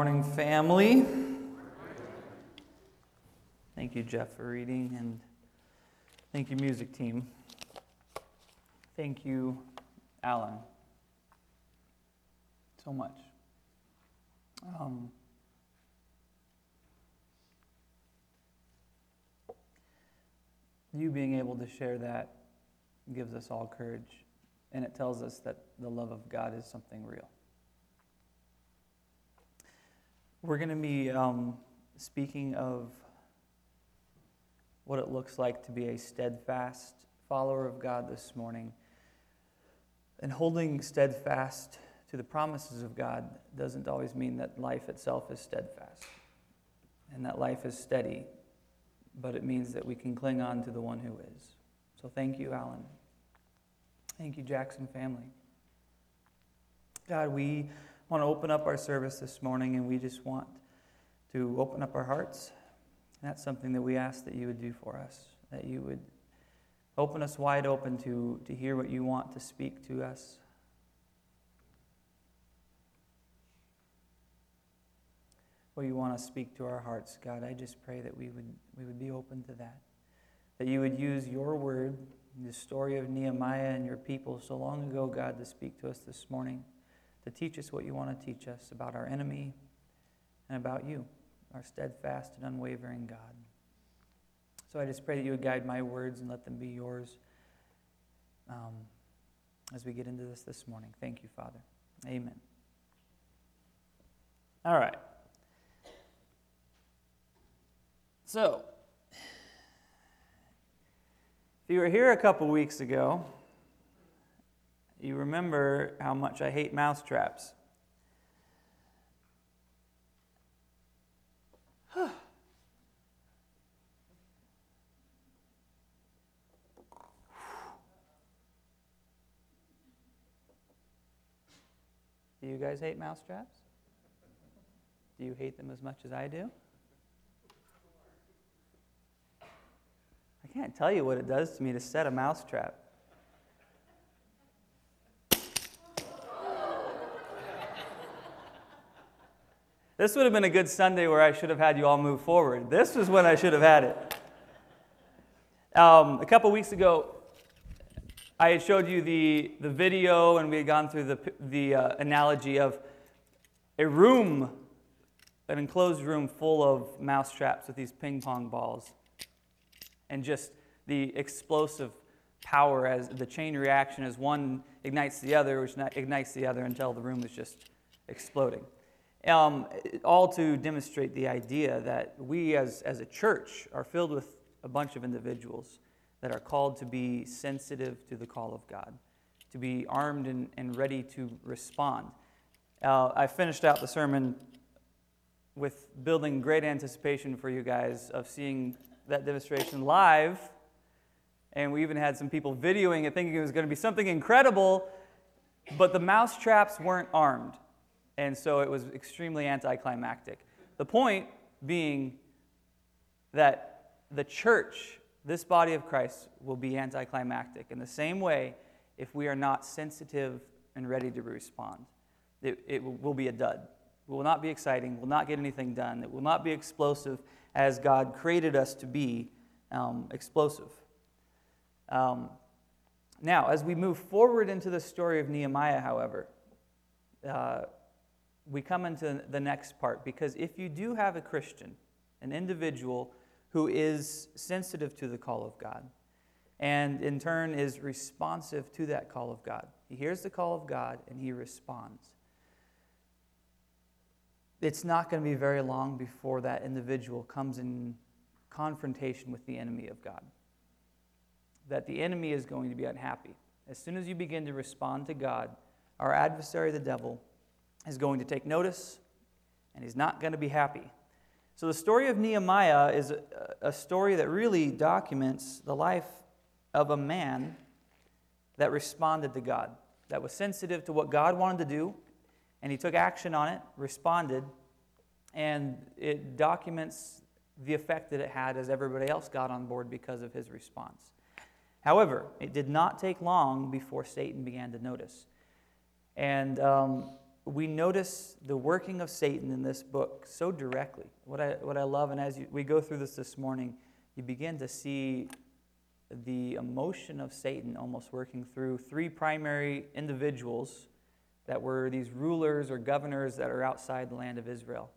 Morning, family. Thank you, Jeff, for reading, and thank you, music team. Thank you, Alan, so much. Um, you being able to share that gives us all courage, and it tells us that the love of God is something real. We're going to be um, speaking of what it looks like to be a steadfast follower of God this morning. And holding steadfast to the promises of God doesn't always mean that life itself is steadfast and that life is steady, but it means that we can cling on to the one who is. So thank you, Alan. Thank you, Jackson family. God, we want to open up our service this morning, and we just want to open up our hearts. And that's something that we ask that you would do for us, that you would open us wide open to, to hear what you want to speak to us. What you want to speak to our hearts, God, I just pray that we would, we would be open to that. That you would use your word, the story of Nehemiah and your people so long ago, God, to speak to us this morning to teach us what you want to teach us about our enemy and about you, our steadfast and unwavering God. So I just pray that you would guide my words and let them be yours um, as we get into this this morning. Thank you, Father. Amen. All right. So, if you were here a couple weeks ago, you remember how much I hate mousetraps. Do you guys hate mousetraps? Do you hate them as much as I do? I can't tell you what it does to me to set a mousetrap. This would have been a good Sunday where I should have had you all move forward. This was when I should have had it. Um, a couple weeks ago, I had showed you the, the video, and we had gone through the, the uh, analogy of a room, an enclosed room full of mouse traps with these ping pong balls, and just the explosive power as the chain reaction as one ignites the other, which ignites the other until the room is just exploding. Um, all to demonstrate the idea that we as, as a church are filled with a bunch of individuals that are called to be sensitive to the call of God, to be armed and, and ready to respond. Uh, I finished out the sermon with building great anticipation for you guys of seeing that demonstration live. And we even had some people videoing it thinking it was going to be something incredible, but the mouse traps weren't armed. And so it was extremely anticlimactic. The point being that the church, this body of Christ, will be anticlimactic in the same way if we are not sensitive and ready to respond. It, it will be a dud. It will not be exciting, will not get anything done. It will not be explosive as God created us to be um, explosive. Um, now, as we move forward into the story of Nehemiah, however, uh, we come into the next part because if you do have a Christian, an individual who is sensitive to the call of God, and in turn is responsive to that call of God, he hears the call of God and he responds. It's not going to be very long before that individual comes in confrontation with the enemy of God. That the enemy is going to be unhappy. As soon as you begin to respond to God, our adversary, the devil, is going to take notice and he's not going to be happy. So, the story of Nehemiah is a, story that really documents the life of a man that responded to God, that was sensitive to what God wanted to do, and he took action on it, responded, and it documents the effect that it had as everybody else got on board because of his response. However, it did not take long before Satan began to notice. And um, we notice the working of Satan in this book so directly. What I, what I love, and as you, we go through this this morning, you begin to see the emotion of Satan almost working through three primary individuals that were these rulers or governors that are outside the land of Israel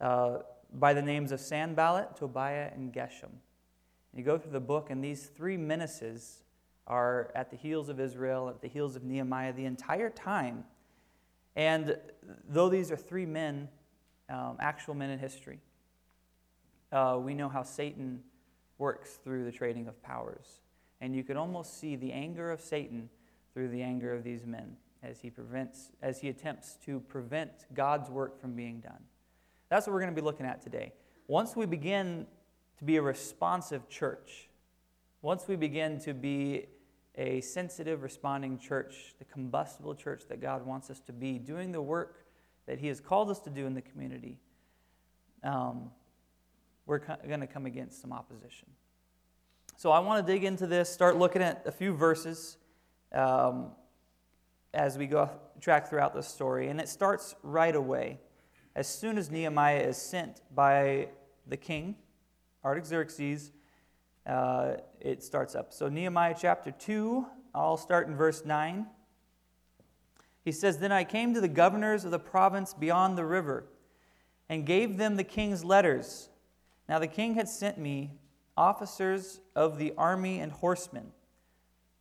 uh, by the names of Sanballat, Tobiah, and Geshem. You go through the book, and these three menaces are at the heels of Israel, at the heels of Nehemiah the entire time. And though these are three men, um, actual men in history, uh, we know how Satan works through the trading of powers. And you can almost see the anger of Satan through the anger of these men as he prevents as he attempts to prevent God's work from being done. That's what we're going to be looking at today. Once we begin to be a responsive church, once we begin to be a sensitive, responding church, the combustible church that God wants us to be, doing the work that He has called us to do in the community, um, we're co- going to come against some opposition. So I want to dig into this, start looking at a few verses um, as we go track throughout the story. And it starts right away. As soon as Nehemiah is sent by the king, Artaxerxes, uh, it starts up. So, Nehemiah chapter 2, I'll start in verse 9. He says, Then I came to the governors of the province beyond the river and gave them the king's letters. Now the king had sent me officers of the army and horsemen.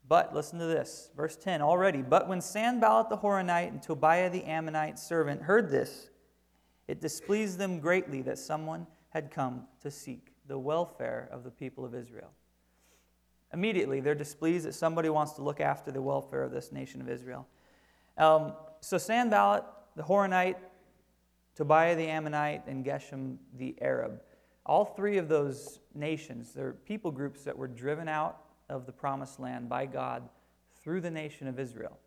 But, listen to this, verse 10 already. But when Sanballat the Horonite and Tobiah the Ammonite servant heard this, it displeased them greatly that someone had come to seek the welfare of the people of Israel. Immediately, they're displeased that somebody wants to look after the welfare of this nation of Israel. Um, so, Sanballat the Horonite, Tobiah the Ammonite, and Geshem the Arab, all three of those nations, they're people groups that were driven out of the promised land by God through the nation of Israel.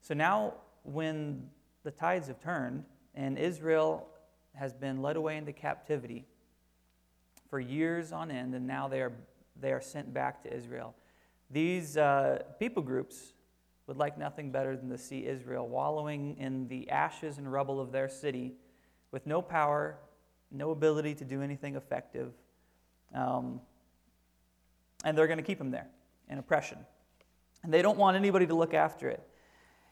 So now, when the tides have turned and Israel has been led away into captivity, for years on end, and now they are, they are sent back to Israel. These uh, people groups would like nothing better than to see Israel wallowing in the ashes and rubble of their city with no power, no ability to do anything effective. Um, and they're going to keep them there in oppression. And they don't want anybody to look after it.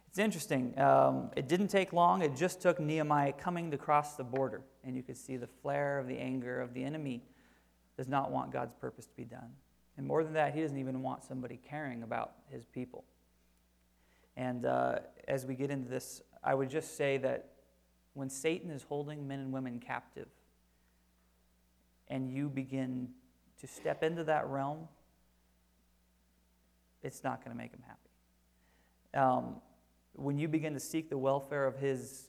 It's interesting. Um, it didn't take long. It just took Nehemiah coming to cross the border, and you could see the flare of the anger of the enemy does not want God's purpose to be done. And more than that, he doesn't even want somebody caring about his people. And uh, as we get into this, I would just say that when Satan is holding men and women captive, and you begin to step into that realm, it's not going to make him happy. Um, when you begin to seek the welfare of his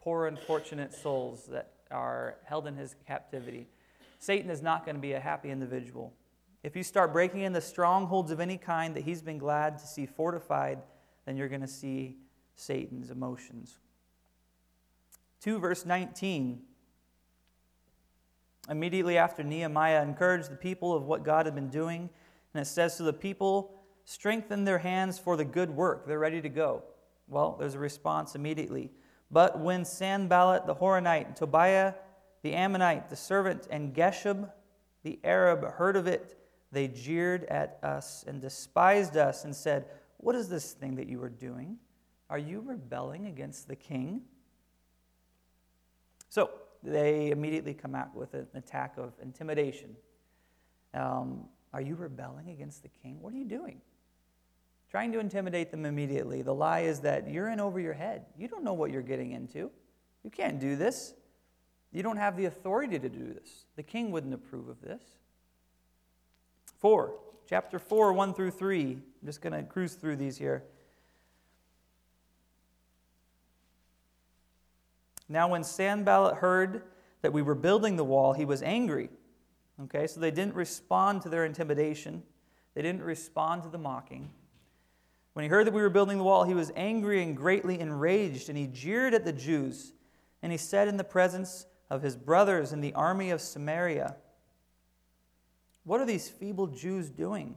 poor, unfortunate souls that are held in his captivity, Satan is not going to be a happy individual. If you start breaking in the strongholds of any kind that he's been glad to see fortified, then you're going to see Satan's emotions. 2 verse 19. Immediately after Nehemiah encouraged the people of what God had been doing, and it says to the people, strengthen their hands for the good work. They're ready to go. Well, there's a response immediately. But when Sanballat the Horonite and Tobiah the Ammonite, the servant, and Geshem, the Arab, heard of it. They jeered at us and despised us and said, What is this thing that you are doing? Are you rebelling against the king? So they immediately come out with an attack of intimidation. Um, are you rebelling against the king? What are you doing? Trying to intimidate them immediately. The lie is that you're in over your head. You don't know what you're getting into. You can't do this. You don't have the authority to do this. The king wouldn't approve of this. 4, chapter 4, 1 through 3. I'm just going to cruise through these here. Now, when Sanballat heard that we were building the wall, he was angry. Okay, so they didn't respond to their intimidation, they didn't respond to the mocking. When he heard that we were building the wall, he was angry and greatly enraged, and he jeered at the Jews. And he said in the presence of his brothers in the army of Samaria. What are these feeble Jews doing?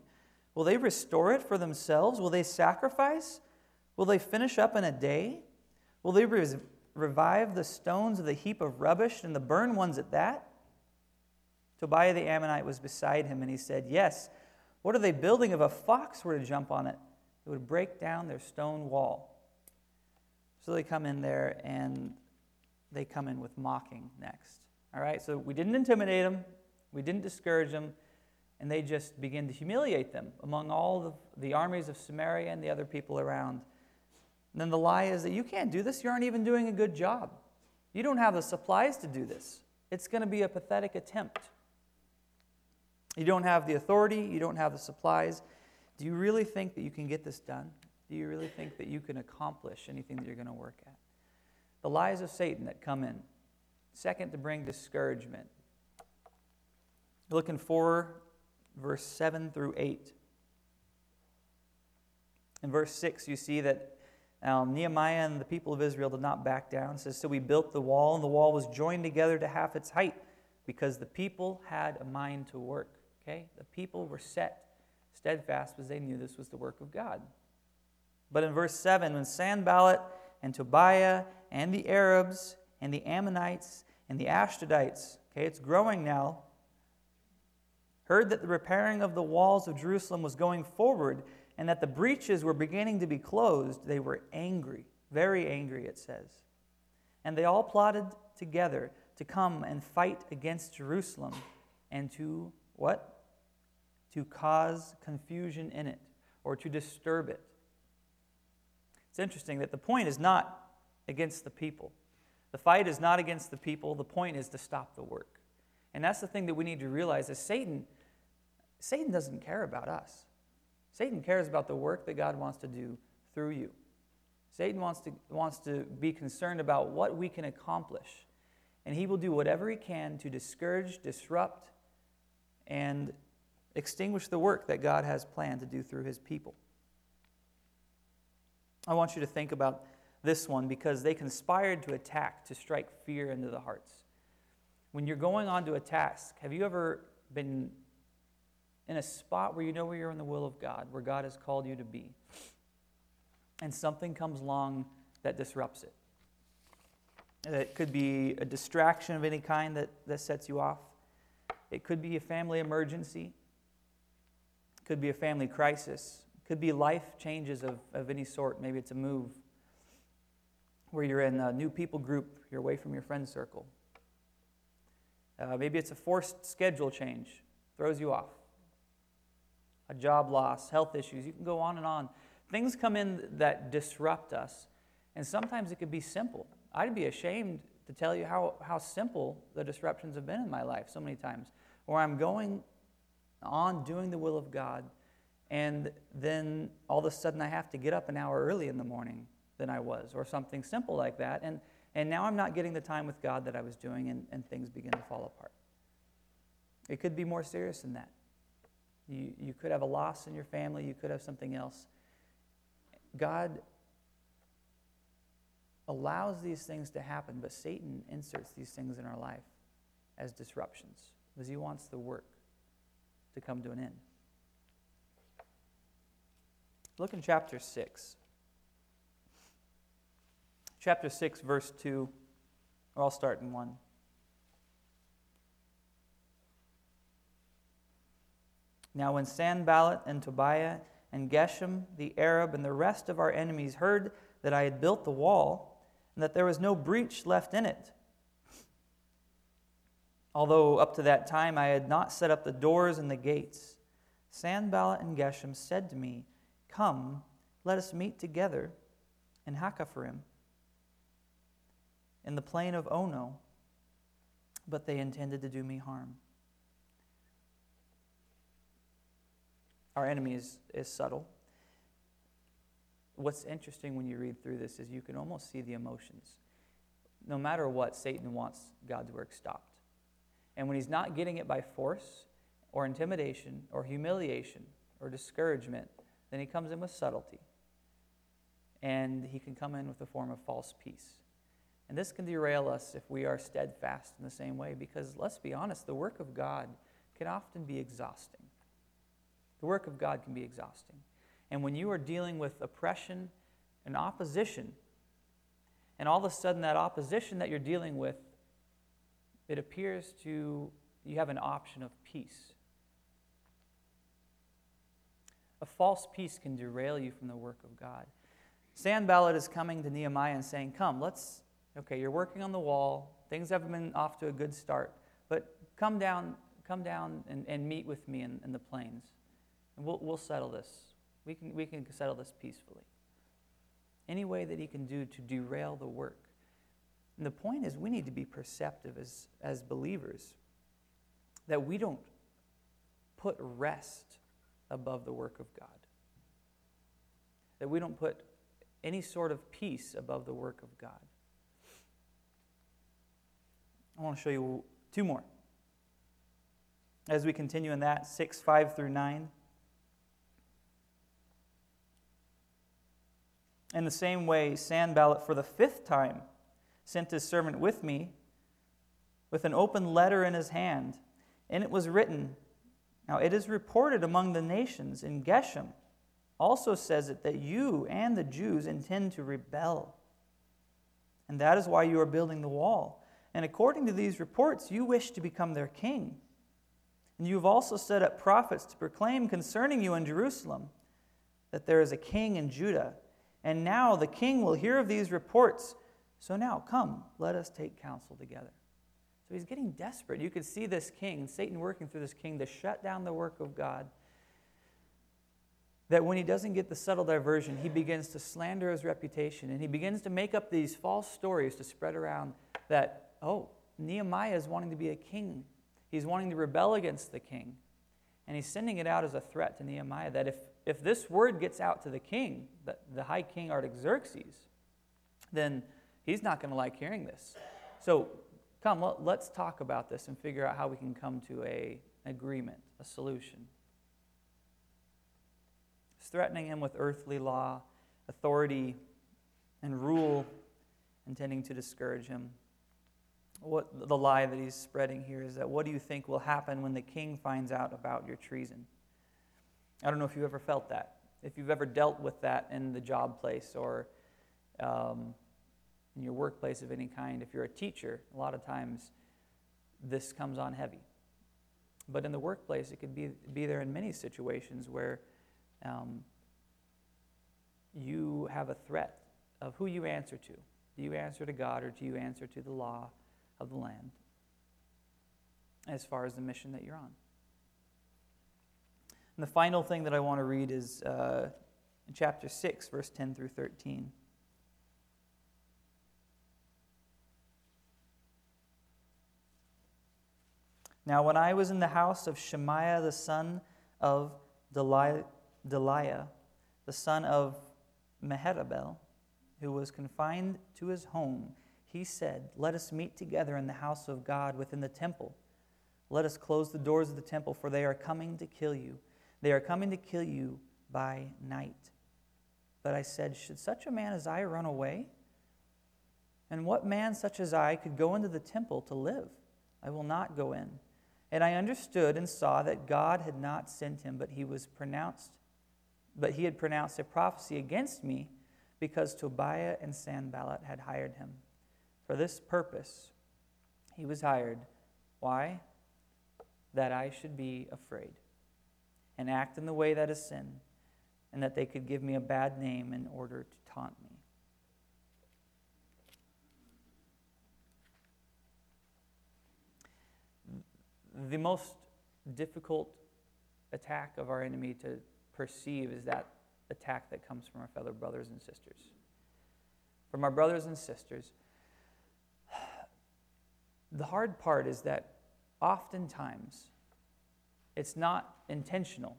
Will they restore it for themselves? Will they sacrifice? Will they finish up in a day? Will they, revive the stones of the heap of rubbish and the burned ones at that? Tobiah the Ammonite was beside him, and he said, Yes. What are they building? If a fox were to jump on it, it would break down their stone wall. So they come in there and they come in with mocking next. All right, so we didn't intimidate them, we didn't discourage them, and they just begin to humiliate them among all the, the armies of Samaria and the other people around. And then the lie is that you can't do this, you aren't even doing a good job. You don't have the supplies to do this. It's going to be a pathetic attempt. You don't have the authority, you don't have the supplies. Do you really think that you can get this done? Do you really think that you can accomplish anything that you're going to work at? The lies of Satan that come in. Second, to bring discouragement. Looking for verse 7 through 8. In verse 6, you see that um, Nehemiah and the people of Israel did not back down. It says, So we built the wall, and the wall was joined together to half its height because the people had a mind to work. Okay? The people were set steadfast because they knew this was the work of God. But in verse 7, when Sanballat and Tobiah and the Arabs and the Ammonites and the Ashdodites, okay, it's growing now, heard that the repairing of the walls of Jerusalem was going forward and that the breaches were beginning to be closed, they were angry, very angry, it says. And they all plotted together to come and fight against Jerusalem and to what? To cause confusion in it or to disturb it. It's interesting that the point is not against the people. The fight is not against the people. The point is to stop the work. And that's the thing that we need to realize is Satan Satan doesn't care about us. Satan cares about the work that God wants to do through you. Satan wants to, wants to be concerned about what we can accomplish. And he will do whatever he can to discourage, disrupt, and extinguish the work that God has planned to do through his people. I want you to think about this one because they conspired to attack, to strike fear into the hearts. When you're going on to a task, have you ever been in a spot where you know where you're in the will of God, where God has called you to be, and something comes along that disrupts it. It could be a distraction of any kind that, that sets you off. It could be a family emergency. It could be a family crisis. It could be life changes of, of any sort. Maybe it's a move where you're in a new people group, you're away from your friend circle. Uh, maybe it's a forced schedule change, throws you off a job loss, health issues. You can go on and on. Things come in that disrupt us, and sometimes it could be simple. I'd be ashamed to tell you how, how simple the disruptions have been in my life so many times, where I'm going on doing the will of God, and then all of a sudden I have to get up an hour early in the morning than I was, or something simple like that. And, and now I'm not getting the time with God that I was doing, and, and things begin to fall apart. It could be more serious than that. You, you could have a loss in your family, you could have something else. God allows these things to happen, but Satan inserts these things in our life as disruptions because he wants the work to come to an end. Look in chapter 6. Chapter 6, verse 2, or I'll start in 1. Now, when Sanballat and Tobiah and Geshem the Arab and the rest of our enemies heard that I had built the wall and that there was no breach left in it, although up to that time I had not set up the doors and the gates, Sanballat and Geshem said to me, Come, let us meet together in Hakkephirim, in the plain of Ono. But they intended to do me harm. Our enemy is, is subtle. What's interesting when you read through this is you can almost see the emotions. No matter what, Satan wants God's work stopped. And when he's not getting it by force or intimidation or humiliation or discouragement, then he comes in with subtlety. And he can come in with a form of false peace. And this can derail us if we are steadfast in the same way, because let's be honest, the work of God can often be exhausting. The work of God can be exhausting. And when you are dealing with oppression and opposition, And all of a sudden, that opposition that you're dealing with, it appears to, you have an option of peace. A false peace can derail you from the work of God. Sanballat is coming to Nehemiah and saying, Come, let's, okay, you're working on the wall. Things haven't been off to a good start, but come down, come down and, and meet with me in, in the plains. And we'll, we'll settle this. We can, we can settle this peacefully. Any way that he can do to derail the work. And the point is, we need to be perceptive as, as believers that we don't put rest above the work of God. That we don't put any sort of peace above the work of God. I want to show you two more. As we continue in that, 6, 5 through 9. In the same way, Sanballat, for the fifth time, sent his servant with me with an open letter in his hand, and it was written, Now it is reported among the nations in Geshem, also says it that you and the Jews intend to rebel. And that is why you are building the wall. And according to these reports, you wish to become their king. And you have also set up prophets to proclaim concerning you in Jerusalem that there is a king in Judah and now the king will hear of these reports. So now, come, let us take counsel together. So he's getting desperate. You could see this king, Satan working through this king to shut down the work of God. That when he doesn't get the subtle diversion, he begins to slander his reputation and he begins to make up these false stories to spread around that, oh, Nehemiah is wanting to be a king. He's wanting to rebel against the king. And he's sending it out as a threat to Nehemiah that if if this word gets out to the king, the, the high king Artaxerxes, then he's not going to like hearing this. So come, let, us talk about this and figure out how we can come to a agreement, a solution. Threatening him with earthly law, authority, and rule, intending to discourage him. What the lie that he's spreading here is that what do you think will happen when the king finds out about your treason? I don't know if you've ever felt that, if you've ever dealt with that in the job place or um, in your workplace of any kind. If you're a teacher, a lot of times this comes on heavy. But in the workplace, it could be, be there in many situations where um, you have a threat of who you answer to. Do you answer to God or do you answer to the law of the land as far as the mission that you're on? And the final thing that I want to read is uh, in chapter 6, verse 10 through 13. Now, when I was in the house of Shemaiah the son of Delaiah, the son of Mehetabel, who was confined to his home, he said, Let us meet together in the house of God within the temple. Let us close the doors of the temple, for they are coming to kill you. They are coming to kill you by night. But I said, Should such a man as I run away? And what man such as I could go into the temple to live? I will not go in. And I understood and saw that God had not sent him, but he was pronounced, but he had pronounced a prophecy against me because Tobiah and Sanballat had hired him. For this purpose he was hired. Why? That I should be afraid and act in the way that is sin, and that they could give me a bad name in order to taunt me. The most difficult attack of our enemy to perceive is that attack that comes from our fellow brothers and sisters. From our brothers and sisters, the hard part is that oftentimes it's not intentional.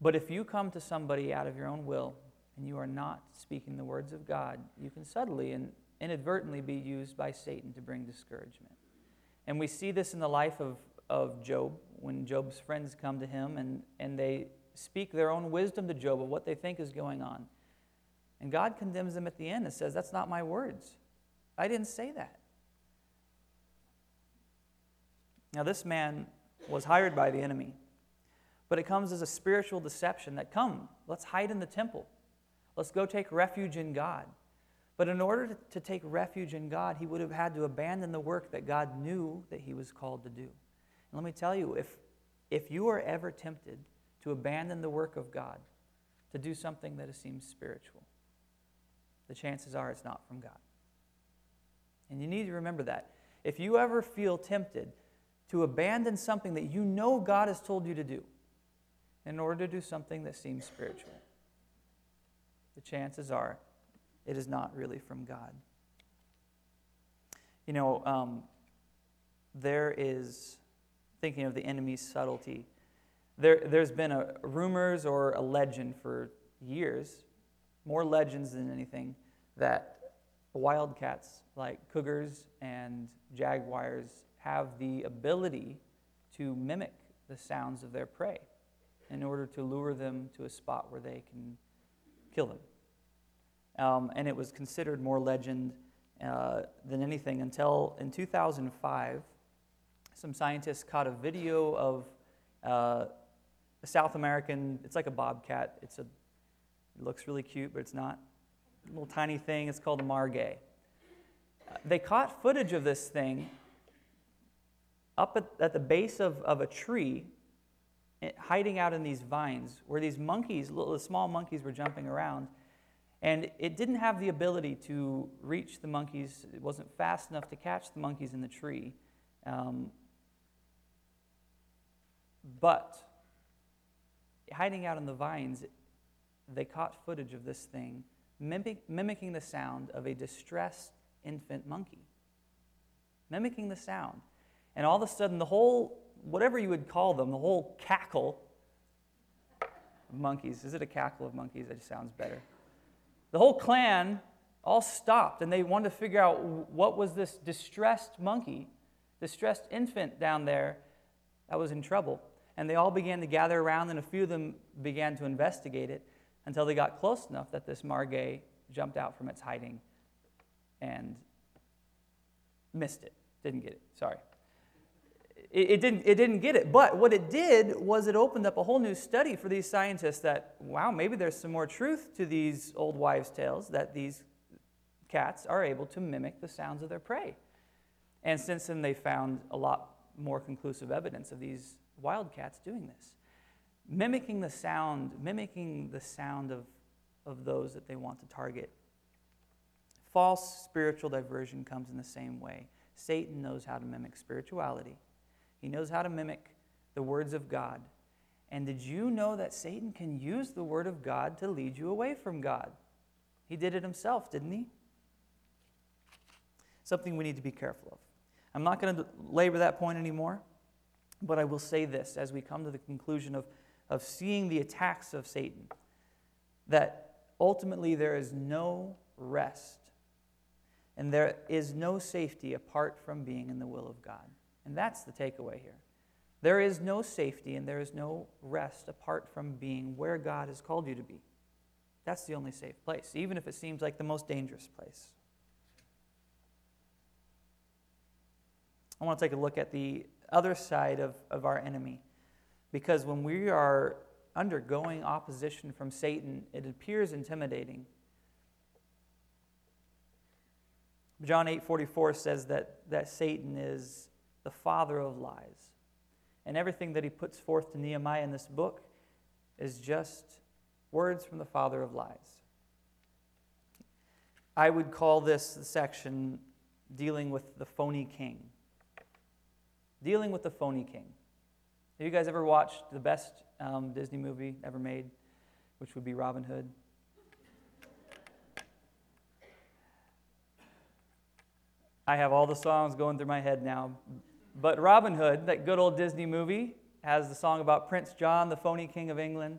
But if you come to somebody out of your own will and you are not speaking the words of God, you can subtly and inadvertently be used by Satan to bring discouragement. And we see this in the life of, of Job when Job's friends come to him and, and they speak their own wisdom to Job of what they think is going on. And God condemns them at the end and says, That's not my words. I didn't say that. Now, this man was hired by the enemy. But it comes as a spiritual deception that come, let's hide in the temple. Let's go take refuge in God. But in order to, take refuge in God, he would have had to abandon the work that God knew that he was called to do. And let me tell you, if, if you are ever tempted to abandon the work of God, to do something that seems spiritual, the chances are it's not from God. And you need to remember that. If you ever feel tempted to abandon something that you know God has told you to do in order to do something that seems spiritual, the chances are it is not really from God. You know, um, there is, thinking of the enemy's subtlety, there, there's been a rumors or a legend for years, more legends than anything, that wildcats like cougars and jaguars have the ability to mimic the sounds of their prey in order to lure them to a spot where they can kill them. Um, and it was considered more legend uh, than anything until in 2005, some scientists caught a video of uh, a South American, it's like a bobcat. It's a, it looks really cute, but it's not. A little tiny thing, it's called a margay. Uh, they caught footage of this thing up at, at the base of, of a tree, eh, hiding out in these vines, where these monkeys, little small monkeys, were jumping around. And it didn't have the ability to reach the monkeys. It wasn't fast enough to catch the monkeys in the tree. Um, but hiding out in the vines, they caught footage of this thing, mimic, mimicking the sound of a distressed infant monkey. Mimicking the sound. And all of a sudden, the whole, whatever you would call them, the whole cackle of monkeys, is it a cackle of monkeys? That just sounds better. The whole clan all stopped and they wanted to figure out what was this distressed monkey, distressed infant down there that was in trouble. And they all began to gather around, and a few of them began to investigate it until they got close enough that this margay jumped out from its hiding and missed it. Didn't get it. Sorry. It, it, didn't, it didn't get it. But what it did was it opened up a whole new study for these scientists that, wow, maybe there's some more truth to these old wives' tales that these cats are able to mimic the sounds of their prey. And since then, they found a lot more conclusive evidence of these wildcats doing this, mimicking the sound, mimicking the sound of, of those that they want to target. False spiritual diversion comes in the same way. Satan knows how to mimic spirituality. He knows how to mimic the words of God. And did you know that Satan can use the word of God to lead you away from God? He did it himself, didn't he? Something we need to be careful of. I'm not going to labor that point anymore. But I will say this as we come to the conclusion of, of seeing the attacks of Satan that ultimately there is no rest and there is no safety apart from being in the will of God. And that's the takeaway here. There is no safety and there is no rest apart from being where God has called you to be. That's the only safe place, even if it seems like the most dangerous place. I want to take a look at the other side of, of our enemy. Because when we are undergoing opposition from Satan, it appears intimidating. John 8:44 says that, that Satan is the father of lies. And everything that he puts forth to Nehemiah in this book is just words from the father of lies. I would call this section dealing with the phony king dealing with the phony king. Have you guys ever watched the best um, Disney movie ever made, which would be Robin Hood? I have all the songs going through my head now. But Robin Hood, that good old Disney movie, has the song about Prince John, the phony king of England.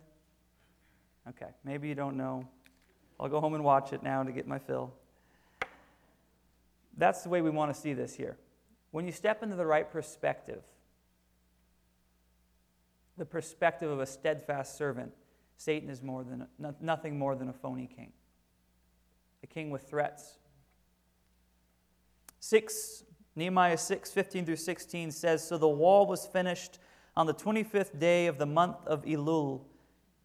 Okay, maybe you don't know. I'll go home and watch it now to get my fill. That's the way we want to see this here. When you step into the right perspective, the perspective of a steadfast servant, Satan is more than a, nothing more than a phony king. A king with threats. 6 Nehemiah 6, 15 through 16 says, So the wall was finished on the 25th day of the month of Elul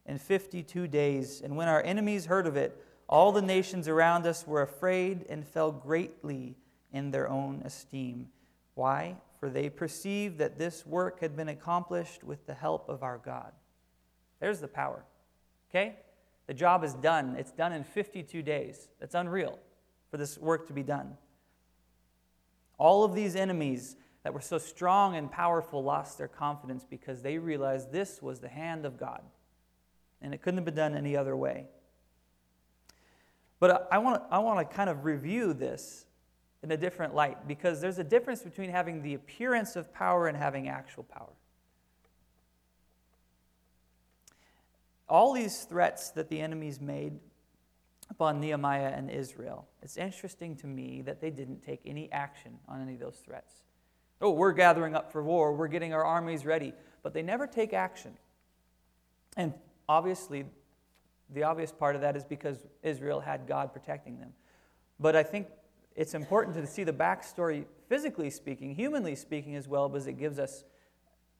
in 52 days. And when our enemies heard of it, all the nations around us were afraid and fell greatly in their own esteem. Why? For they perceived that this work had been accomplished with the help of our God. There's the power. Okay? The job is done. It's done in 52 days. That's unreal for this work to be done. All of these enemies that were so strong and powerful lost their confidence because they realized this was the hand of God. And it couldn't have been done any other way. But I want, I want to kind of review this in a different light because there's a difference between having the appearance of power and having actual power. All these threats that the enemies made upon Nehemiah and Israel, it's interesting to me that they didn't take any action on any of those threats. Oh, we're gathering up for war, we're getting our armies ready, but they never take action. And obviously, the obvious part of that is because Israel had God protecting them. But I think it's important to see the backstory, physically speaking, humanly speaking as well, because it gives us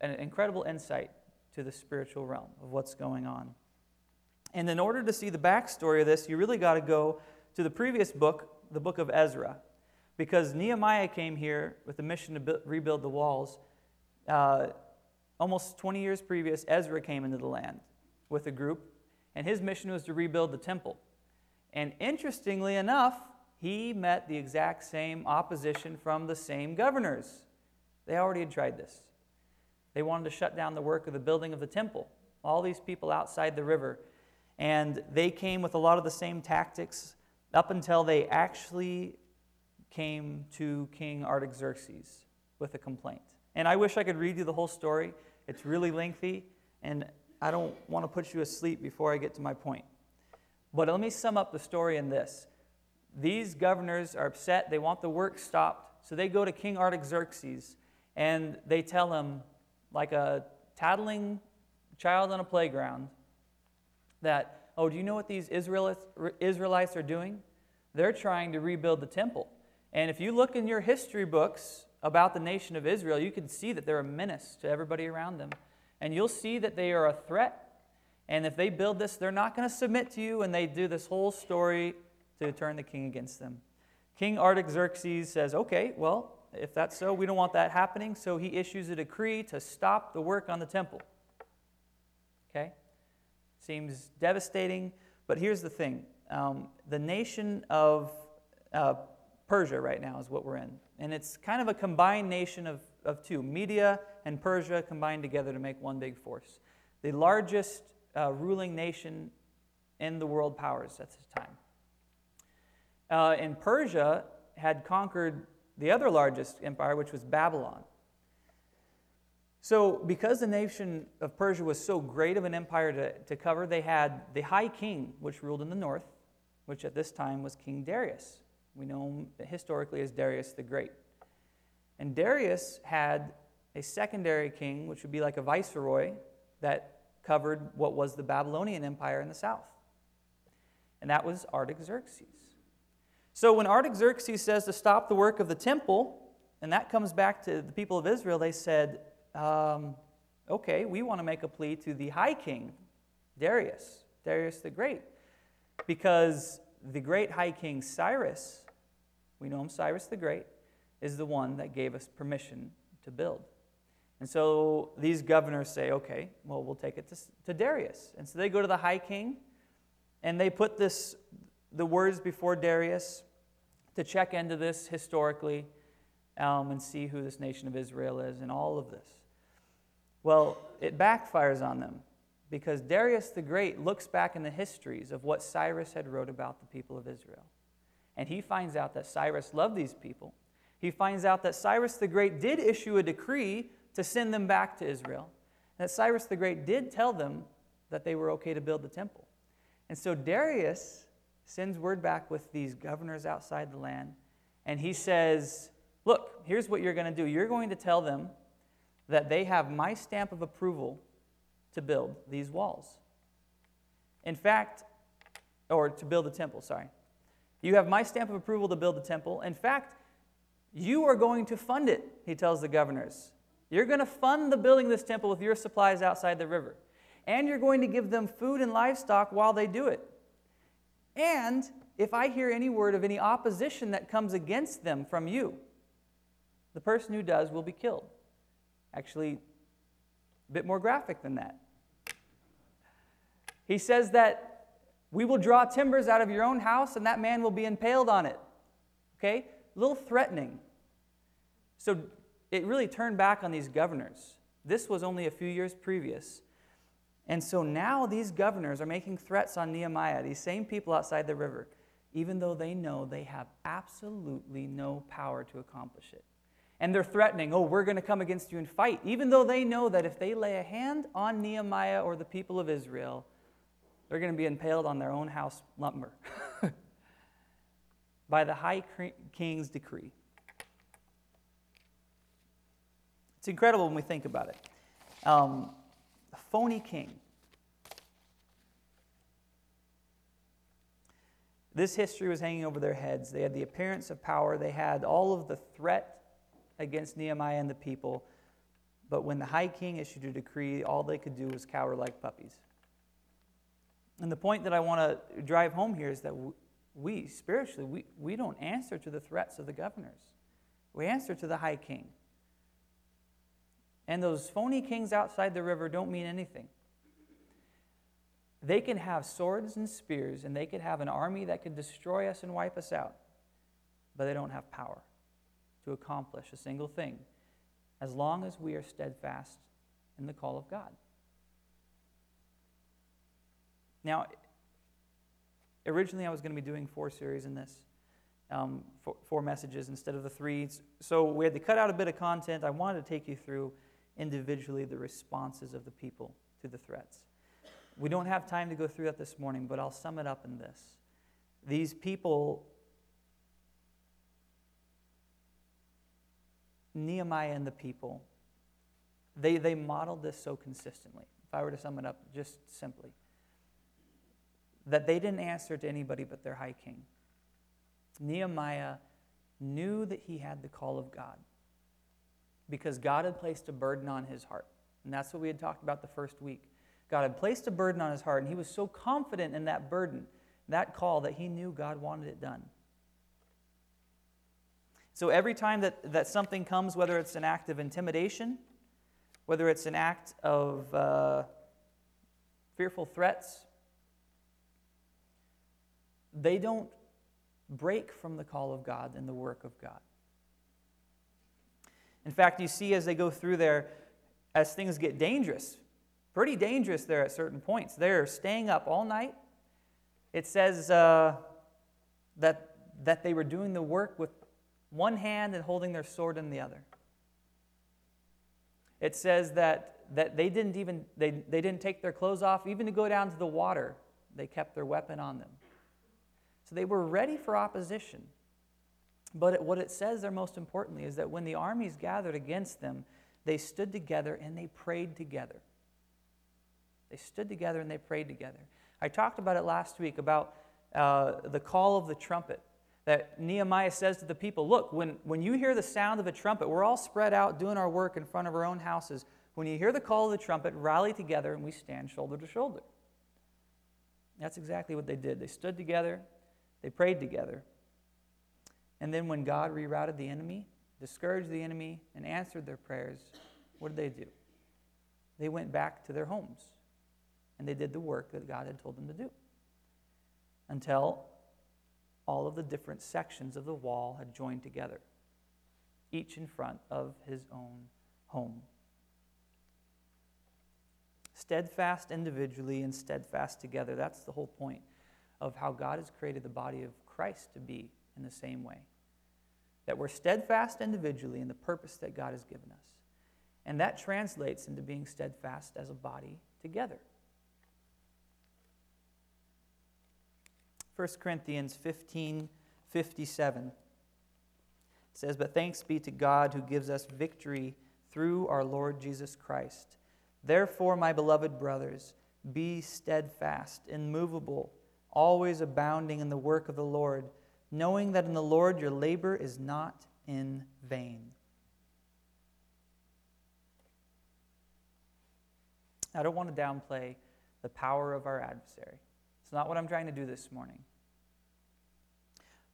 an incredible insight to the spiritual realm of what's going on. And in order to see the backstory of this, you really got to go to the previous book, the book of Ezra, because Nehemiah came here with the mission to build, rebuild the walls. Uh, almost 20 years previous, Ezra came into the land with a group and his mission was to rebuild the temple. And interestingly enough, he met the exact same opposition from the same governors. They already had tried this. They wanted to shut down the work of the building of the temple. All these people outside the river. And they came with a lot of the same tactics up until they actually came to King Artaxerxes with a complaint. And I wish I could read you the whole story. It's really lengthy, and I don't want to put you asleep before I get to my point. But let me sum up the story in this. These governors are upset. They want the work stopped. So they go to King Artaxerxes and they tell him, like a tattling child on a playground, that, oh, do you know what these Israelites, Israelites are doing? They're trying to rebuild the temple. And if you look in your history books about the nation of Israel, you can see that they're a menace to everybody around them and you'll see that they are a threat. And if they build this, they're not going to submit to you, and they do this whole story to turn the king against them. King Artaxerxes says, Okay, well, if that's so, we don't want that happening. So he issues a decree to stop the work on the temple. Okay? Seems devastating, but here's the thing um, the nation of uh, Persia right now is what we're in. And it's kind of a combined nation of, of two Media and Persia combined together to make one big force. The largest uh, ruling nation in the world powers at this time. Uh, and Persia had conquered the other largest empire, which was Babylon. So, because the nation of Persia was so great of an empire to, to cover, they had the high king, which ruled in the north, which at this time was King Darius. We know him historically as Darius the Great. And Darius had a secondary king, which would be like a viceroy, that covered what was the Babylonian Empire in the south. And that was Artaxerxes. So when Artaxerxes says to stop the work of the temple, and that comes back to the people of Israel, they said, um, okay, we want to make a plea to the high king, Darius, Darius the Great, because the great high king Cyrus, we know him Cyrus the Great, is the one that gave us permission to build. And so these governors say, okay, well, we'll take it to, to Darius. And so they go to the high king and they put this, the words before Darius to check into this historically um, and see who this nation of Israel is and all of this. Well, it backfires on them because Darius the Great looks back in the histories of what Cyrus had wrote about the people of Israel. And he finds out that Cyrus loved these people. He finds out that Cyrus the Great did issue a decree to send them back to Israel. That Cyrus the Great did tell them that they were okay to build the temple. And so Darius sends word back with these governors outside the land, and he says, Look, here's what you're going to do. You're going to tell them that they have my stamp of approval to build these walls. In fact, or to build the temple, sorry. You have my stamp of approval to build the temple. In fact, you are going to fund it, he tells the governors. You're going to fund the building of this temple with your supplies outside the river. And you're going to give them food and livestock while they do it. And if I hear any word of any opposition that comes against them from you, the person who does will be killed. Actually, a bit more graphic than that. He says that we will draw timbers out of your own house and that man will be impaled on it. Okay? A little threatening. So it really turned back on these governors. This was only a few years previous. And so now these governors are making threats on Nehemiah, these same people outside the river, even though they know they have absolutely no power to accomplish it. And they're threatening, oh, we're going to come against you and fight, even though they know that if they lay a hand on Nehemiah or the people of Israel, they're going to be impaled on their own house lumber by the high king's decree. It's incredible when we think about it. Um, a phony king. This history was hanging over their heads. They had the appearance of power, they had all of the threat against Nehemiah and the people. But when the high king issued a decree, all they could do was cower like puppies. And the point that I want to drive home here is that we, spiritually, we, we don't answer to the threats of the governors. We answer to the high king. And those phony kings outside the river don't mean anything. They can have swords and spears, and they could have an army that could destroy us and wipe us out, but they don't have power to accomplish a single thing as long as we are steadfast in the call of God. Now, originally I was going to be doing four series in this, um, four, four messages instead of the three. So we had to cut out a bit of content. I wanted to take you through individually the responses of the people to the threats. We don't have time to go through that this morning, but I'll sum it up in this. These people, Nehemiah and the people, they, they modeled this so consistently. If I were to sum it up just simply, that they didn't answer to anybody but their high king. Nehemiah knew that he had the call of God because God had placed a burden on his heart. And that's what we had talked about the first week. God had placed a burden on his heart, and he was so confident in that burden, that call, that he knew God wanted it done. So every time that, that something comes, whether it's an act of intimidation, whether it's an act of uh, fearful threats, they don't break from the call of God and the work of God. In fact, you see as they go through there, as things get dangerous, pretty dangerous there at certain points. They're staying up all night. It says uh, that, that they were doing the work with one hand and holding their sword in the other. It says that, that they didn't even they, they didn't take their clothes off even to go down to the water. They kept their weapon on them. So they were ready for opposition. But it, what it says there most importantly is that when the armies gathered against them, they stood together and they prayed together. They stood together and they prayed together. I talked about it last week about uh, the call of the trumpet. That Nehemiah says to the people, Look, when, when you hear the sound of a trumpet, we're all spread out doing our work in front of our own houses. When you hear the call of the trumpet, rally together and we stand shoulder to shoulder. That's exactly what they did. They stood together, they prayed together, and then when God rerouted the enemy, discouraged the enemy, and answered their prayers, what did they do? They went back to their homes and they did the work that God had told them to do until all of the different sections of the wall had joined together, each in front of his own home. Steadfast individually and steadfast together. That's the whole point of how God has created the body of Christ to be in the same way. That we're steadfast individually in the purpose that God has given us. And that translates into being steadfast as a body together. 1 Corinthians 15 57 says, But thanks be to God who gives us victory through our Lord Jesus Christ. Therefore, my beloved brothers, be steadfast, immovable, always abounding in the work of the Lord knowing that in the Lord your labor is not in vain. I don't want to downplay the power of our adversary. It's not what I'm trying to do this morning.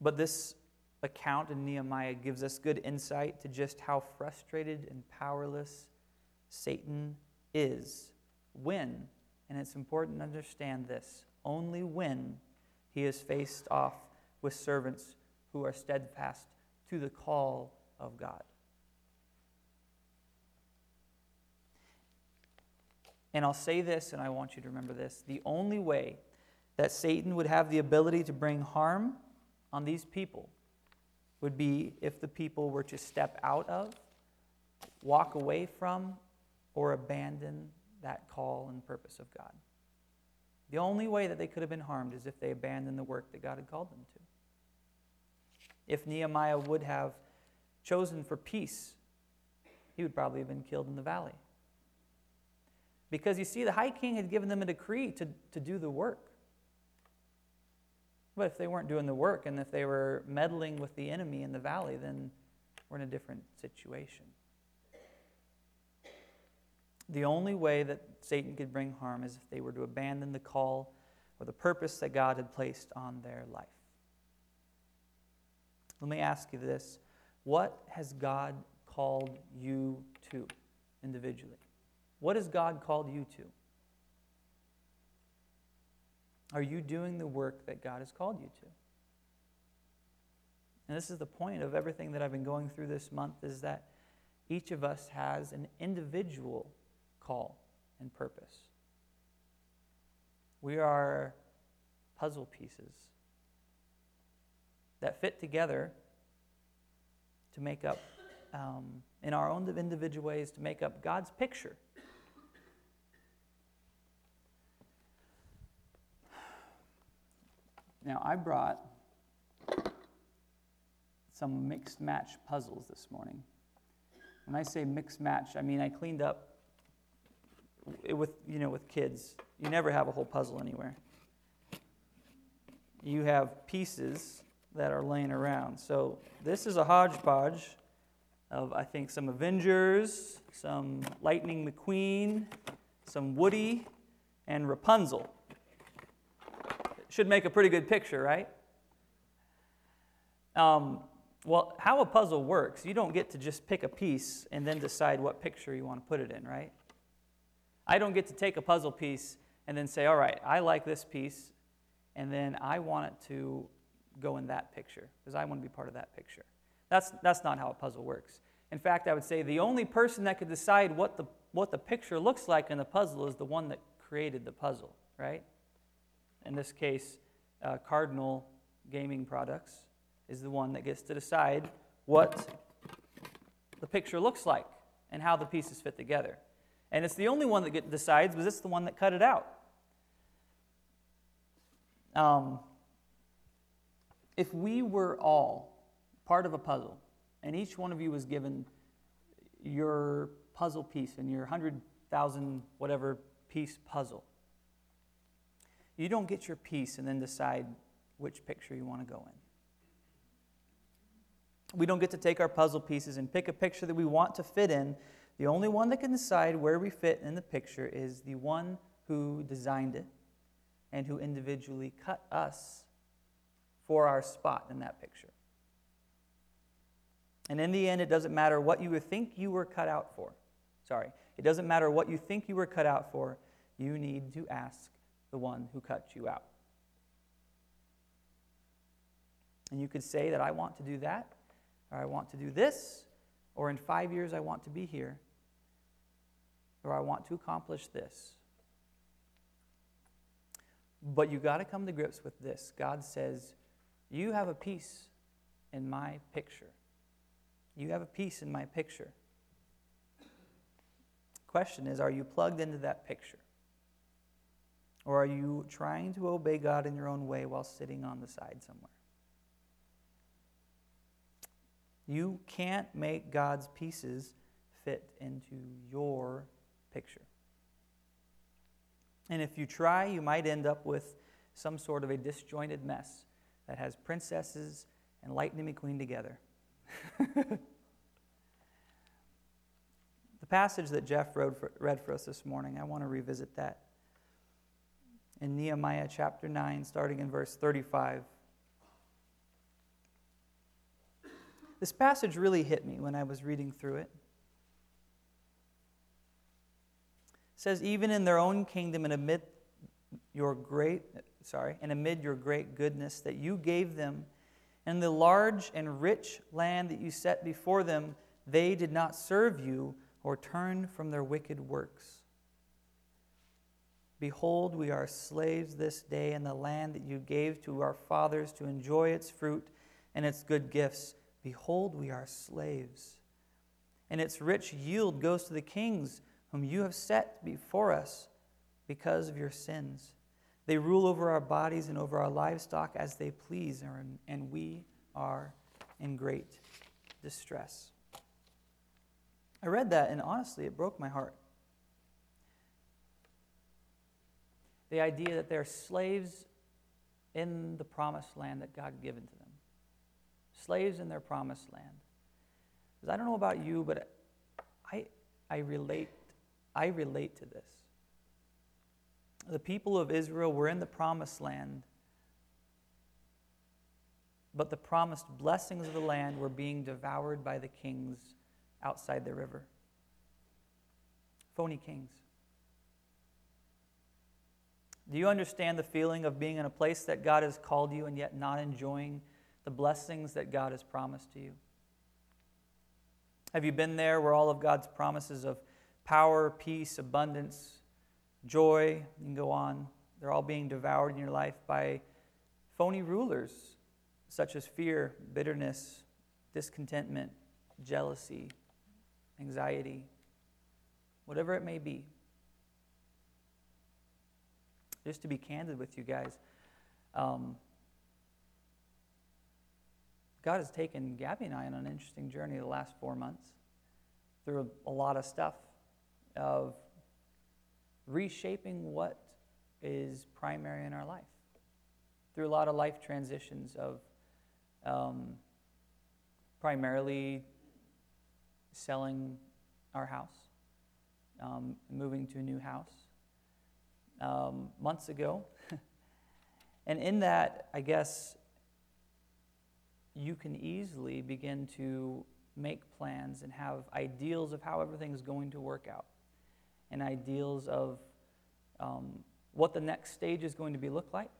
But this account in Nehemiah gives us good insight to just how frustrated and powerless Satan is when, and it's important to understand this, only when he is faced off with servants who are steadfast to the call of God. And I'll say this, and I want you to remember this the only way that Satan would have the ability to bring harm on these people would be if the people were to step out of, walk away from, or abandon that call and purpose of God. The only way that they could have been harmed is if they abandoned the work that God had called them to. If Nehemiah would have chosen for peace, he would probably have been killed in the valley. Because you see, the high king had given them a decree to, to do the work. But if they weren't doing the work and if they were meddling with the enemy in the valley, then we're in a different situation. The only way that Satan could bring harm is if they were to abandon the call or the purpose that God had placed on their life. Let me ask you this What has God called you to individually? What has God called you to? Are you doing the work that God has called you to? And this is the point of everything that I've been going through this month is that each of us has an individual call and purpose. We are puzzle pieces that fit together to make up, um, in our own individual ways, to make up God's picture Now, I brought some mixed match puzzles this morning. When I say mixed match, I mean I cleaned up with, you know, with kids. You never have a whole puzzle anywhere. You have pieces that are laying around. So this is a hodgepodge of, I think, some Avengers, some Lightning McQueen, some Woody, and Rapunzel. Should make a pretty good picture, right? Um, well, how a puzzle works, you don't get to just pick a piece and then decide what picture you want to put it in, right? I don't get to take a puzzle piece and then say, all right, I like this piece, and then I want it to go in that picture because I want to be part of that picture. That's, that's not how a puzzle works. In fact, I would say the only person that could decide what the, what the picture looks like in the puzzle is the one that created the puzzle, right? In this case, uh, Cardinal Gaming Products, is the one that gets to decide what the picture looks like and how the pieces fit together. And it's the only one that get, decides because it's the one that cut it out. Um, if we were all part of a puzzle, and each one of you was given your puzzle piece and your 100,000 whatever piece puzzle, you don't get your piece and then decide which picture you want to go in. We don't get to take our puzzle pieces and pick a picture that we want to fit in. The only one that can decide where we fit in the picture is the one who designed it and who individually cut us for our spot in that picture. And in the end, it doesn't matter what you think you were cut out for. Sorry. It doesn't matter what you think you were cut out for. You need to ask the one who cut you out. And you could say that I want to do that, or I want to do this, or in five years I want to be here, or I want to accomplish this. But you got to come to grips with this. God says, You have a piece in my picture. You have a piece in my picture. Question is, are you plugged into that picture? Or are you trying to obey God in your own way while sitting on the side somewhere? You can't make God's pieces fit into your picture. And if you try, you might end up with some sort of a disjointed mess that has princesses and Lightning McQueen together. the passage that Jeff read for us this morning, I want to revisit that in Nehemiah chapter 9, starting in verse 35. This passage really hit me when I was reading through it. It says, even in their own kingdom and amid your great sorry, and amid your great goodness that you gave them, and the large and rich land that you set before them, they did not serve you or turn from their wicked works. Behold, we are slaves this day in the land that you gave to our fathers to enjoy its fruit and its good gifts. Behold, we are slaves. And its rich yield goes to the kings whom you have set before us because of your sins. They rule over our bodies and over our livestock as they please, and we are in great distress. I read that, and honestly, it broke my heart. The idea that they're slaves in the promised land that God given to them, slaves in their promised land. Because I don't know about you, but I, I relate. I relate to this the people of Israel were in the promised land, but the promised blessings of the land were being devoured by the kings outside the river. Phony kings. Do you understand the feeling of being in a place that God has called you and yet not enjoying the blessings that God has promised to you? Have you been there where all of God's promises of power, peace, abundance, joy, you can go on. They're all being devoured in your life by phony rulers such as fear, bitterness, discontentment, jealousy, anxiety, whatever it may be. Just to be candid with you guys, um, God has taken Gabby and I on an interesting journey the last four months through a lot of stuff of reshaping what is primary in our life through a lot of life transitions of um, primarily selling our house, um, moving to a new house um, months ago. and in that, I guess you can easily begin to make plans and have ideals of how everything's going to work out and ideals of um, what the next stage is going to be look like,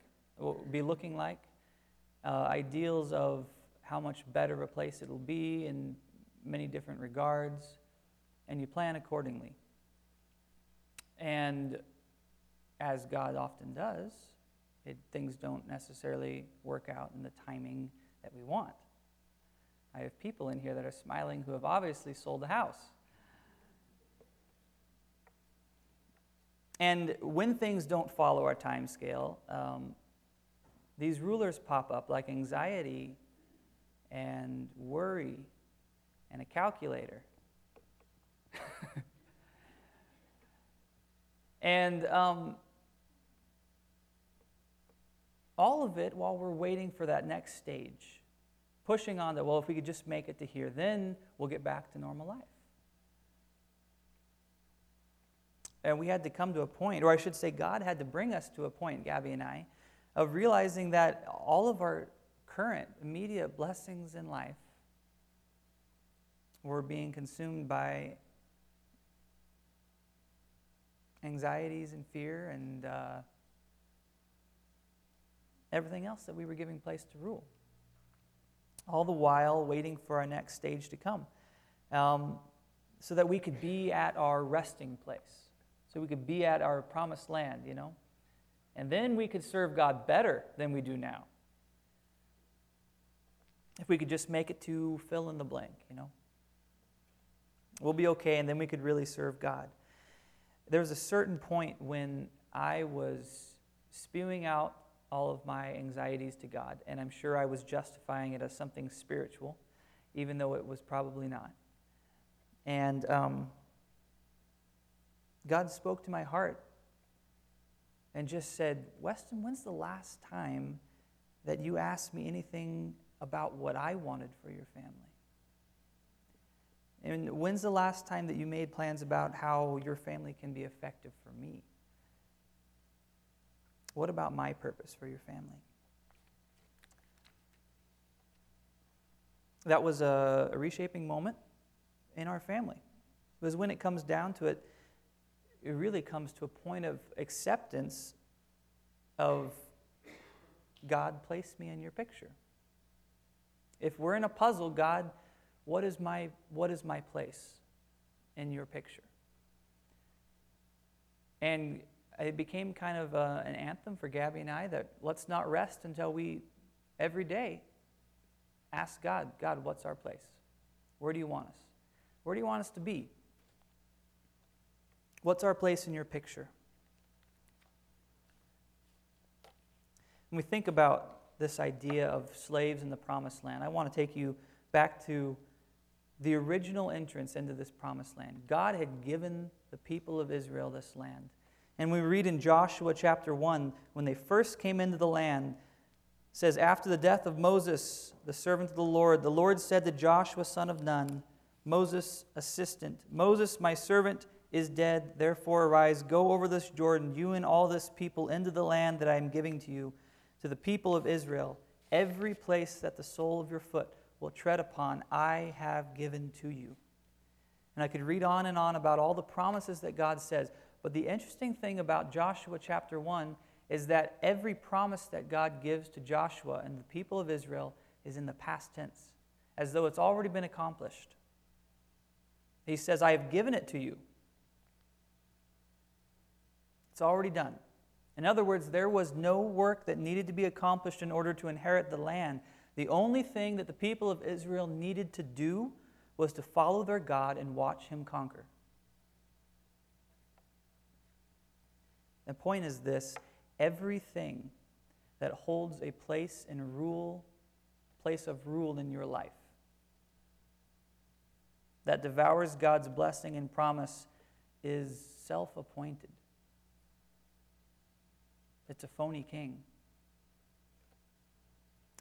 be looking like, uh, ideals of how much better a place it'll be in many different regards, and you plan accordingly. And as God often does, it, things don't necessarily work out in the timing that we want. I have people in here that are smiling who have obviously sold a house. And when things don't follow our time scale, um, these rulers pop up like anxiety and worry and a calculator. and um, all of it while we're waiting for that next stage, pushing on that, well, if we could just make it to here, then we'll get back to normal life. And we had to come to a point, or I should say, God had to bring us to a point, Gabby and I, of realizing that all of our current immediate blessings in life were being consumed by anxieties and fear and uh, everything else that we were giving place to rule. All the while waiting for our next stage to come um, so that we could be at our resting place so we could be at our promised land, you know? And then we could serve God better than we do now. If we could just make it to fill in the blank, you know? We'll be okay, and then we could really serve God. There was a certain point when I was spewing out all of my anxieties to God, and I'm sure I was justifying it as something spiritual, even though it was probably not. And um, God spoke to my heart and just said, Weston, when's the last time that you asked me anything about what I wanted for your family? And when's the last time that you made plans about how your family can be effective for me? What about my purpose for your family? that was a, a reshaping moment in our family. Because when it comes down to it, it really comes to a point of acceptance of God placed me in your picture. If we're in a puzzle, God, what is my, what is my place in your picture? And it became kind of a, uh, an anthem for Gabby and I that let's not rest until we, every day, ask God, God, what's our place? Where do you want us? Where do you want us to be? What's our place in your picture? When we think about this idea of slaves in the promised land, I want to take you back to the original entrance into this promised land. God had given the people of Israel this land. And we read in Joshua chapter 1, when they first came into the land, says, After the death of Moses, the servant of the Lord, the Lord said to Joshua, son of Nun, Moses' assistant, Moses, my servant, is dead. Therefore, arise, go over this Jordan, you and all this people, into the land that I am giving to you, to the people of Israel. Every place that the sole of your foot will tread upon, I have given to you. And I could read on and on about all the promises that God says. But the interesting thing about Joshua chapter 1 is that every promise that God gives to Joshua and the people of Israel is in the past tense, as though it's already been accomplished. He says, I have given it to you. It's already done. In other words, there was no work that needed to be accomplished in order to inherit the land. The only thing that the people of Israel needed to do was to follow their God and watch him conquer. The point is this everything that holds a place in rule, place of rule in your life, that devours God's blessing and promise is self appointed. It's a phony king.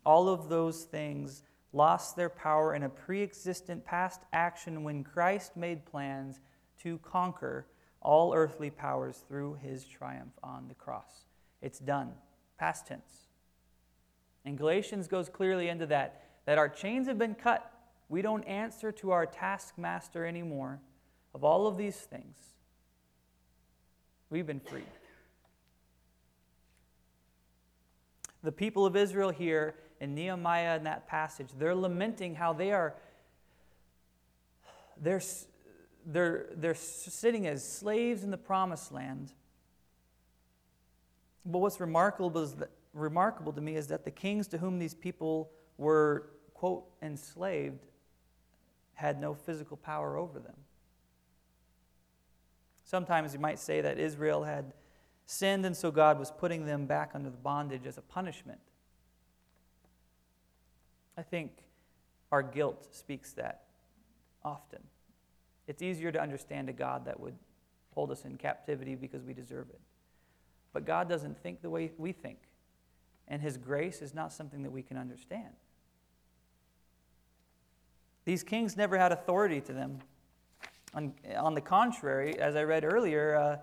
All of those things lost their power in a pre existent past action when Christ made plans to conquer all earthly powers through his triumph on the cross. It's done. Past tense. And Galatians goes clearly into that, that our chains have been cut. We don't answer to our taskmaster anymore of all of these things. We've been freed. The people of Israel here in Nehemiah in that passage, they're lamenting how they are they're, they're, they're sitting as slaves in the promised land. But what's remarkable, is that, remarkable to me is that the kings to whom these people were, quote, enslaved had no physical power over them. Sometimes you might say that Israel had sinned, and so God was putting them back under the bondage as a punishment. I think our guilt speaks that often. It's easier to understand a God that would hold us in captivity because we deserve it. But God doesn't think the way we think, and His grace is not something that we can understand. These kings never had authority to them. On, on the contrary, as I read earlier, uh,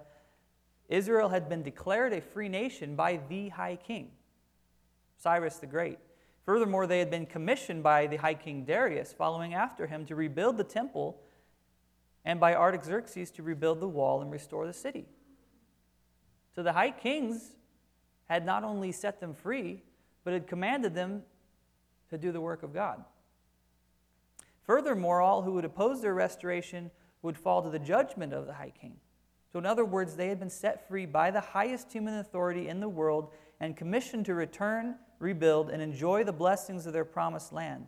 Israel had been declared a free nation by the high king, Cyrus the Great. Furthermore, they had been commissioned by the high king Darius, following after him, to rebuild the temple, and by Artaxerxes to rebuild the wall and restore the city. So the high kings had not only set them free, but had commanded them to do the work of God. Furthermore, all who would oppose their restoration would fall to the judgment of the high king. So, in other words, they had been set free by the highest human authority in the world and commissioned to return, rebuild, and enjoy the blessings of their promised land.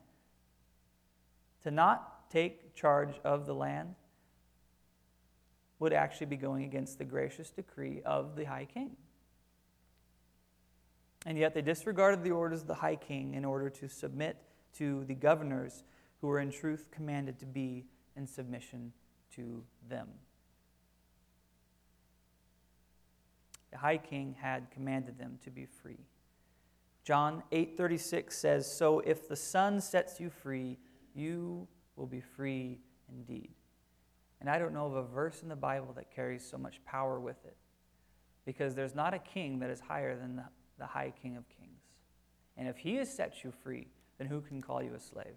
To not take charge of the land would actually be going against the gracious decree of the high king. And yet they disregarded the orders of the high king in order to submit to the governors who were in truth commanded to be in submission to them. the high king had commanded them to be free. John 8:36 says, "So if the Son sets you free, you will be free indeed." And I don't know of a verse in the Bible that carries so much power with it. Because there's not a king that is higher than the, the high king of kings. And if he has set you free, then who can call you a slave?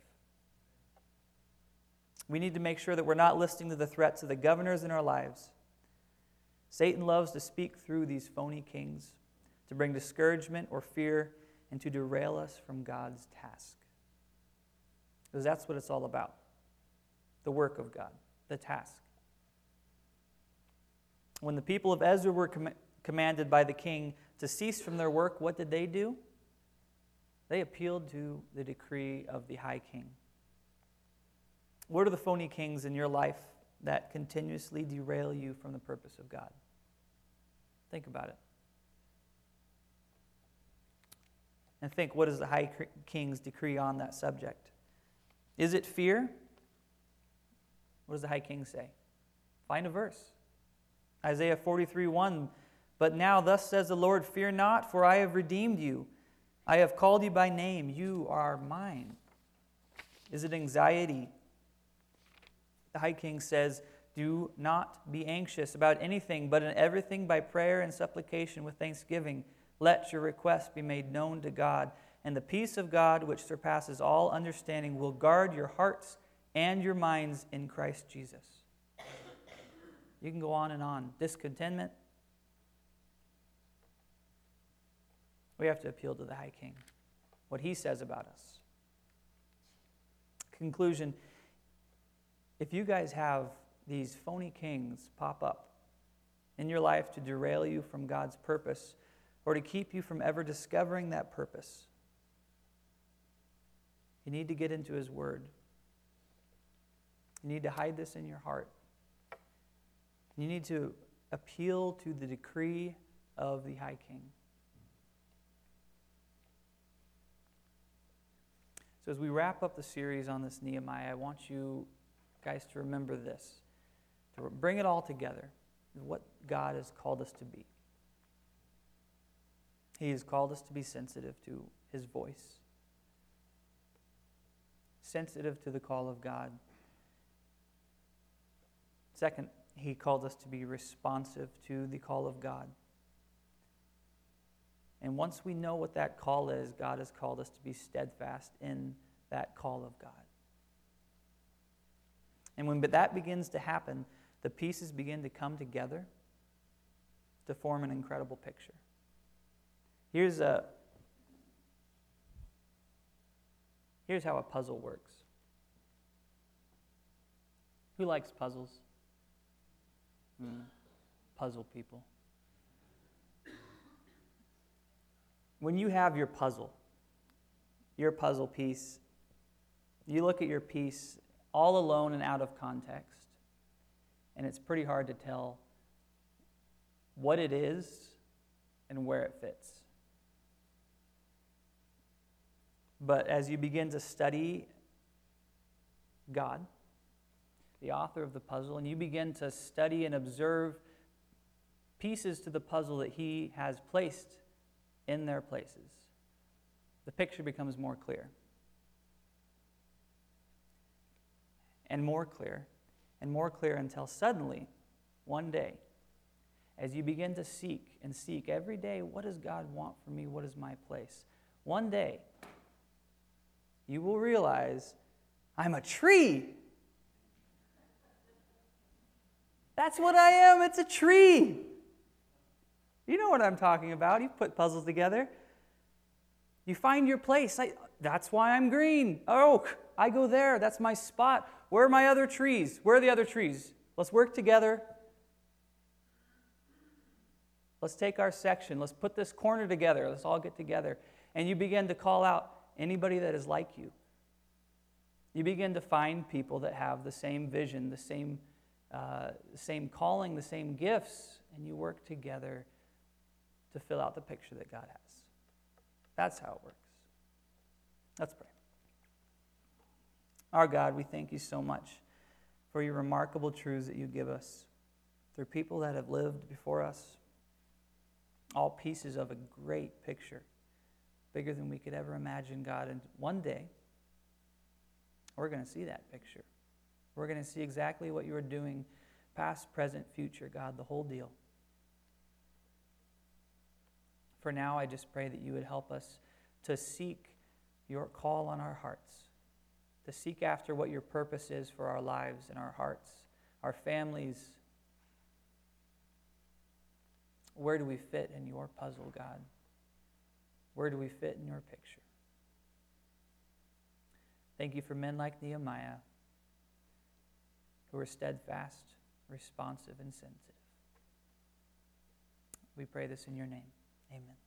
We need to make sure that we're not listening to the threats of the governors in our lives. Satan loves to speak through these phony kings to bring discouragement or fear and to derail us from God's task. Because that's what it's all about the work of God, the task. When the people of Ezra were com- commanded by the king to cease from their work, what did they do? They appealed to the decree of the high king. What are the phony kings in your life that continuously derail you from the purpose of God? Think about it. And think what does the high king's decree on that subject? Is it fear? What does the high king say? Find a verse. Isaiah 43 1. But now, thus says the Lord, Fear not, for I have redeemed you. I have called you by name. You are mine. Is it anxiety? The High King says, Do not be anxious about anything, but in everything by prayer and supplication with thanksgiving. Let your requests be made known to God, and the peace of God, which surpasses all understanding, will guard your hearts and your minds in Christ Jesus. You can go on and on. Discontentment. We have to appeal to the High King, what he says about us. Conclusion if you guys have these phony kings pop up in your life to derail you from God's purpose or to keep you from ever discovering that purpose, you need to get into His Word. You need to hide this in your heart. You need to appeal to the decree of the High King. So, as we wrap up the series on this Nehemiah, I want you guys to remember this, to bring it all together, what God has called us to be. He has called us to be sensitive to His voice, sensitive to the call of God. Second, He called us to be responsive to the call of God. And once we know what that call is, God has called us to be steadfast in that call of God. And when that begins to happen, the pieces begin to come together to form an incredible picture. Here's a Here's how a puzzle works. Who likes puzzles? Mm, puzzle people. When you have your puzzle, your puzzle piece, you look at your piece all alone and out of context, and it's pretty hard to tell what it is and where it fits. But as you begin to study God, the author of the puzzle, and you begin to study and observe pieces to the puzzle that he has placed in their places, the picture becomes more clear. And more clear, and more clear until suddenly, one day, as you begin to seek and seek every day, what does God want for me? What is my place? One day, you will realize I'm a tree. That's what I am. It's a tree. You know what I'm talking about. You've put puzzles together. You find your place. I, that's why I'm green. Oh, I go there. That's my spot. Where are my other trees? Where are the other trees? Let's work together. Let's take our section. Let's put this corner together. Let's all get together. And you begin to call out anybody that is like you. You begin to find people that have the same vision, the same, uh, same calling, the same gifts, and you work together to fill out the picture that God has. That's how it works. Let's pray. Our God, we thank you so much for your remarkable truths that you give us through people that have lived before us, all pieces of a great picture bigger than we could ever imagine, God. And one day, we're going to see that picture. We're going to see exactly what you are doing, past, present, future, God, the whole deal. For now, I just pray that you would help us to seek your call on our hearts, to seek after what your purpose is for our lives and our hearts, our families. Where do we fit in your puzzle, God? Where do we fit in your picture? Thank you for men like Nehemiah who are steadfast, responsive, and sensitive. We pray this in your name. Amen.